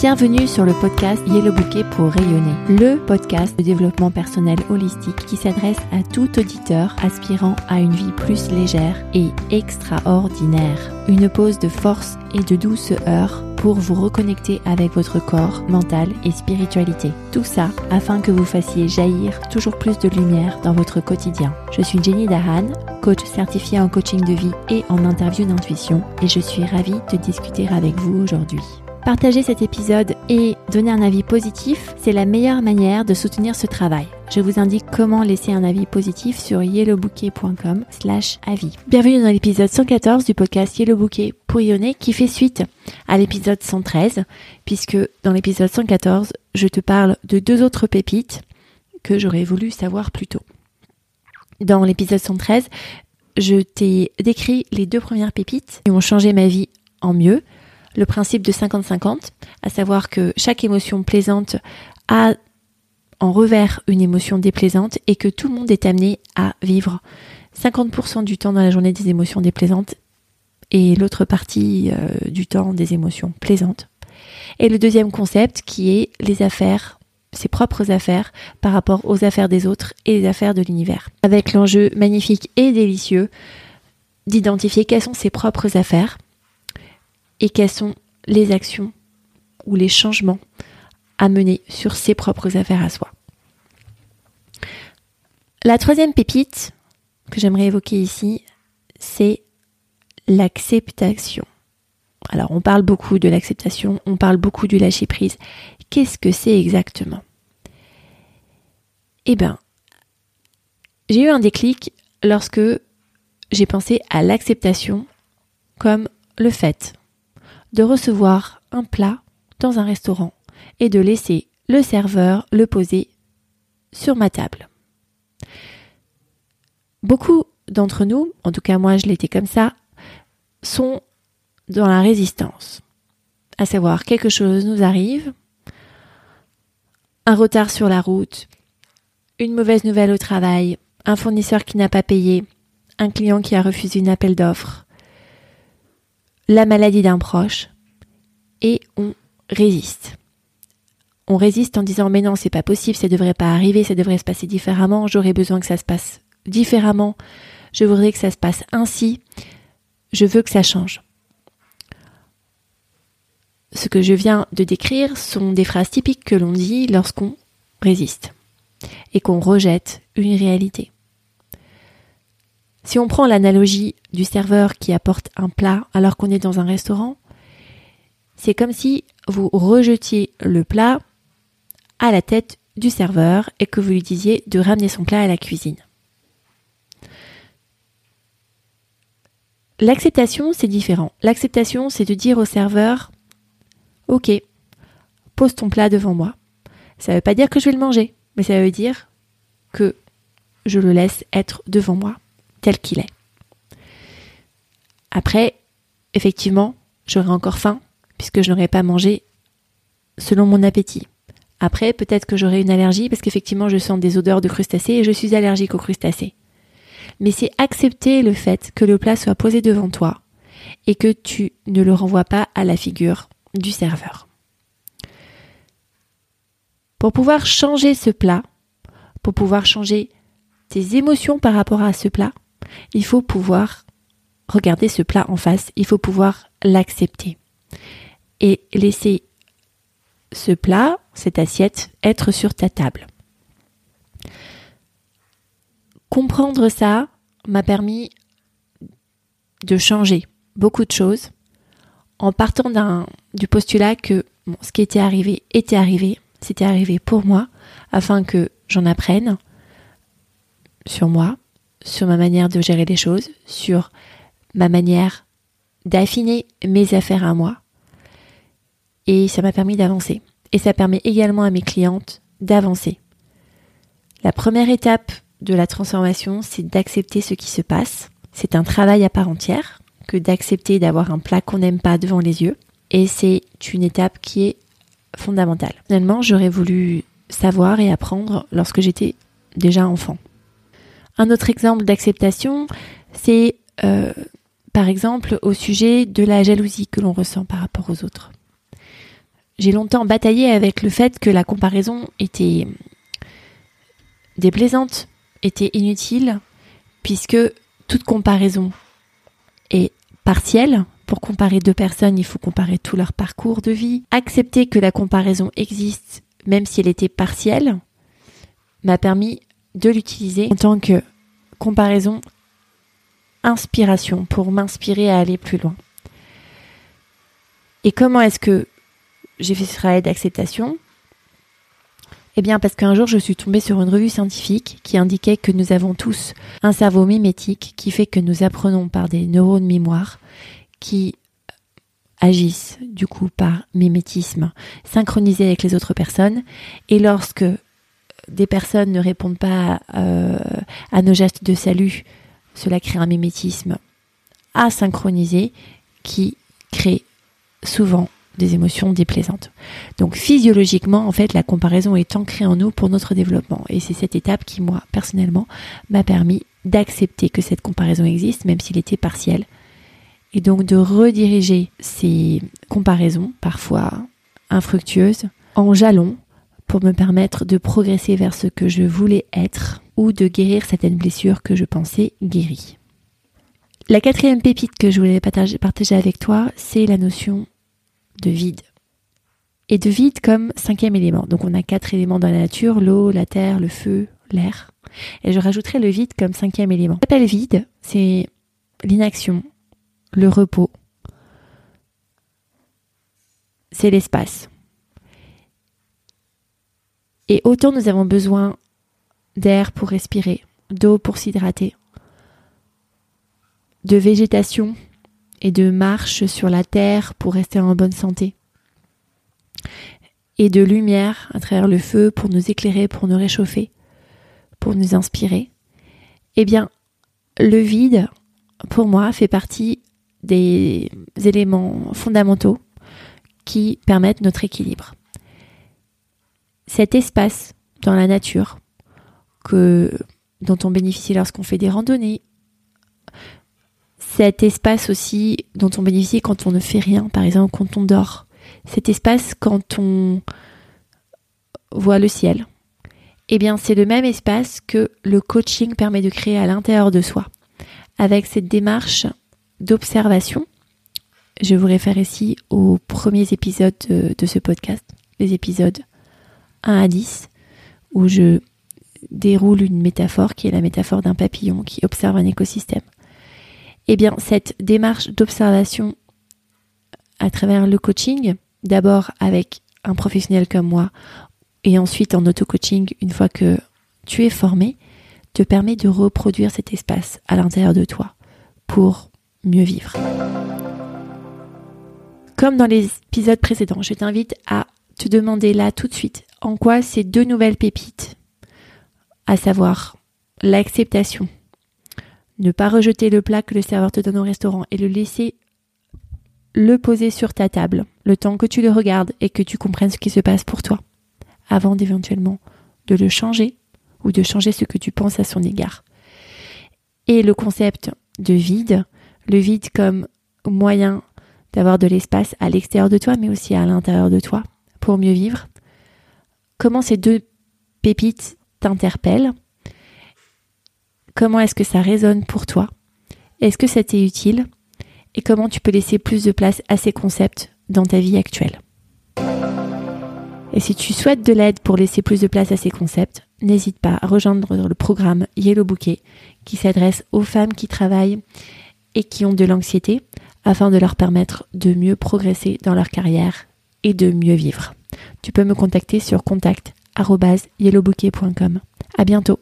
Bienvenue sur le podcast Yellow Bouquet pour rayonner, le podcast de développement personnel holistique qui s'adresse à tout auditeur aspirant à une vie plus légère et extraordinaire. Une pause de force et de douceur pour vous reconnecter avec votre corps, mental et spiritualité. Tout ça afin que vous fassiez jaillir toujours plus de lumière dans votre quotidien. Je suis Jenny Dahan, coach certifiée en coaching de vie et en interview d'intuition et je suis ravie de discuter avec vous aujourd'hui. Partager cet épisode et donner un avis positif, c'est la meilleure manière de soutenir ce travail. Je vous indique comment laisser un avis positif sur yellowbouquet.com slash avis. Bienvenue dans l'épisode 114 du podcast Yellow Bouquet qui fait suite à l'épisode 113 puisque dans l'épisode 114, je te parle de deux autres pépites que j'aurais voulu savoir plus tôt. Dans l'épisode 113, je t'ai décrit les deux premières pépites qui ont changé ma vie en mieux le principe de 50-50, à savoir que chaque émotion plaisante a en revers une émotion déplaisante et que tout le monde est amené à vivre 50% du temps dans la journée des émotions déplaisantes et l'autre partie euh, du temps des émotions plaisantes. Et le deuxième concept qui est les affaires, ses propres affaires par rapport aux affaires des autres et les affaires de l'univers. Avec l'enjeu magnifique et délicieux d'identifier quelles sont ses propres affaires et quelles sont les actions ou les changements à mener sur ses propres affaires à soi. La troisième pépite que j'aimerais évoquer ici, c'est l'acceptation. Alors on parle beaucoup de l'acceptation, on parle beaucoup du lâcher prise. Qu'est-ce que c'est exactement? Eh bien, j'ai eu un déclic lorsque j'ai pensé à l'acceptation comme le fait de recevoir un plat dans un restaurant et de laisser le serveur le poser sur ma table. Beaucoup d'entre nous, en tout cas moi je l'étais comme ça, sont dans la résistance. À savoir, quelque chose nous arrive, un retard sur la route, une mauvaise nouvelle au travail, un fournisseur qui n'a pas payé, un client qui a refusé une appel d'offres, la maladie d'un proche et on résiste. On résiste en disant mais non c'est pas possible, ça devrait pas arriver, ça devrait se passer différemment, j'aurais besoin que ça se passe différemment, je voudrais que ça se passe ainsi, je veux que ça change. Ce que je viens de décrire sont des phrases typiques que l'on dit lorsqu'on résiste et qu'on rejette une réalité. Si on prend l'analogie du serveur qui apporte un plat alors qu'on est dans un restaurant, c'est comme si vous rejetiez le plat à la tête du serveur et que vous lui disiez de ramener son plat à la cuisine. L'acceptation, c'est différent. L'acceptation, c'est de dire au serveur Ok, pose ton plat devant moi. Ça ne veut pas dire que je vais le manger, mais ça veut dire que je le laisse être devant moi tel qu'il est. Après, effectivement, j'aurai encore faim puisque je n'aurai pas mangé selon mon appétit. Après, peut-être que j'aurai une allergie parce qu'effectivement, je sens des odeurs de crustacés et je suis allergique aux crustacés. Mais c'est accepter le fait que le plat soit posé devant toi et que tu ne le renvoies pas à la figure du serveur. Pour pouvoir changer ce plat, pour pouvoir changer tes émotions par rapport à ce plat, il faut pouvoir regarder ce plat en face, il faut pouvoir l'accepter et laisser ce plat, cette assiette, être sur ta table. Comprendre ça m'a permis de changer beaucoup de choses en partant du postulat que ce qui était arrivé était arrivé, c'était arrivé pour moi, afin que j'en apprenne sur moi, sur ma manière de gérer les choses, sur ma manière d'affiner mes affaires à moi. Et ça m'a permis d'avancer. Et ça permet également à mes clientes d'avancer. La première étape de la transformation, c'est d'accepter ce qui se passe. C'est un travail à part entière que d'accepter d'avoir un plat qu'on n'aime pas devant les yeux. Et c'est une étape qui est fondamentale. Finalement, j'aurais voulu savoir et apprendre lorsque j'étais déjà enfant. Un autre exemple d'acceptation, c'est euh, par exemple au sujet de la jalousie que l'on ressent par rapport aux autres. j'ai longtemps bataillé avec le fait que la comparaison était déplaisante, était inutile, puisque toute comparaison est partielle. Pour comparer deux personnes, il faut comparer tout leur parcours de vie. Accepter que la comparaison existe, même si elle était partielle, m'a permis de l'utiliser en tant que comparaison inspiration pour m'inspirer à aller plus loin. Et comment est-ce que j'ai fait ce travail d'acceptation? Eh bien parce qu'un jour je suis tombée sur une revue scientifique qui indiquait que nous avons tous un cerveau mimétique qui fait que nous apprenons par des neurones mémoire qui agissent du coup par mimétisme synchronisé avec les autres personnes et lorsque des personnes ne répondent pas euh, à nos gestes de salut, cela crée un mimétisme asynchronisé qui crée souvent des émotions déplaisantes. Donc physiologiquement, en fait, la comparaison est ancrée en nous pour notre développement. Et c'est cette étape qui, moi, personnellement, m'a permis d'accepter que cette comparaison existe, même s'il était partiel. Et donc de rediriger ces comparaisons, parfois infructueuses, en jalons pour me permettre de progresser vers ce que je voulais être ou de guérir certaines blessures que je pensais guéries. La quatrième pépite que je voulais partager, avec toi, c'est la notion de vide. Et de vide comme cinquième élément. Donc on a quatre éléments dans la nature, l'eau, la terre, le feu, l'air. Et je rajouterai le vide comme cinquième élément. L'appel vide, c'est l'inaction, le repos. C'est l'espace. Et autant nous avons besoin d'air pour respirer, d'eau pour s'hydrater, de végétation et de marche sur la terre pour rester en bonne santé, et de lumière à travers le feu pour nous éclairer, pour nous réchauffer, pour nous inspirer, eh bien, le vide, pour moi, fait partie des éléments fondamentaux qui permettent notre équilibre cet espace dans la nature que, dont on bénéficie lorsqu'on fait des randonnées, cet espace aussi dont on bénéficie quand on ne fait rien, par exemple quand on dort, cet espace quand on voit le ciel, eh bien c'est le même espace que le coaching permet de créer à l'intérieur de soi. Avec cette démarche d'observation, je vous réfère ici aux premiers épisodes de, de ce podcast, les épisodes 1 à 10, où je déroule une métaphore qui est la métaphore d'un papillon qui observe un écosystème. Eh bien, cette démarche d'observation à travers le coaching, d'abord avec un professionnel comme moi, et ensuite en auto-coaching, une fois que tu es formé, te permet de reproduire cet espace à l'intérieur de toi pour mieux vivre. Comme dans les épisodes précédents, je t'invite à te demander là tout de suite en quoi ces deux nouvelles pépites, à savoir l'acceptation, ne pas rejeter le plat que le serveur te donne au restaurant et le laisser le poser sur ta table, le temps que tu le regardes et que tu comprennes ce qui se passe pour toi, avant d'éventuellement de le changer ou de changer ce que tu penses à son égard. Et le concept de vide, le vide comme moyen d'avoir de l'espace à l'extérieur de toi, mais aussi à l'intérieur de toi, pour mieux vivre, comment ces deux pépites t'interpellent, comment est-ce que ça résonne pour toi, est-ce que ça t'est utile, et comment tu peux laisser plus de place à ces concepts dans ta vie actuelle. Et si tu souhaites de l'aide pour laisser plus de place à ces concepts, n'hésite pas à rejoindre le programme Yellow Bouquet qui s'adresse aux femmes qui travaillent et qui ont de l'anxiété afin de leur permettre de mieux progresser dans leur carrière et de mieux vivre. Tu peux me contacter sur contact@yellowbouquet.com. À bientôt.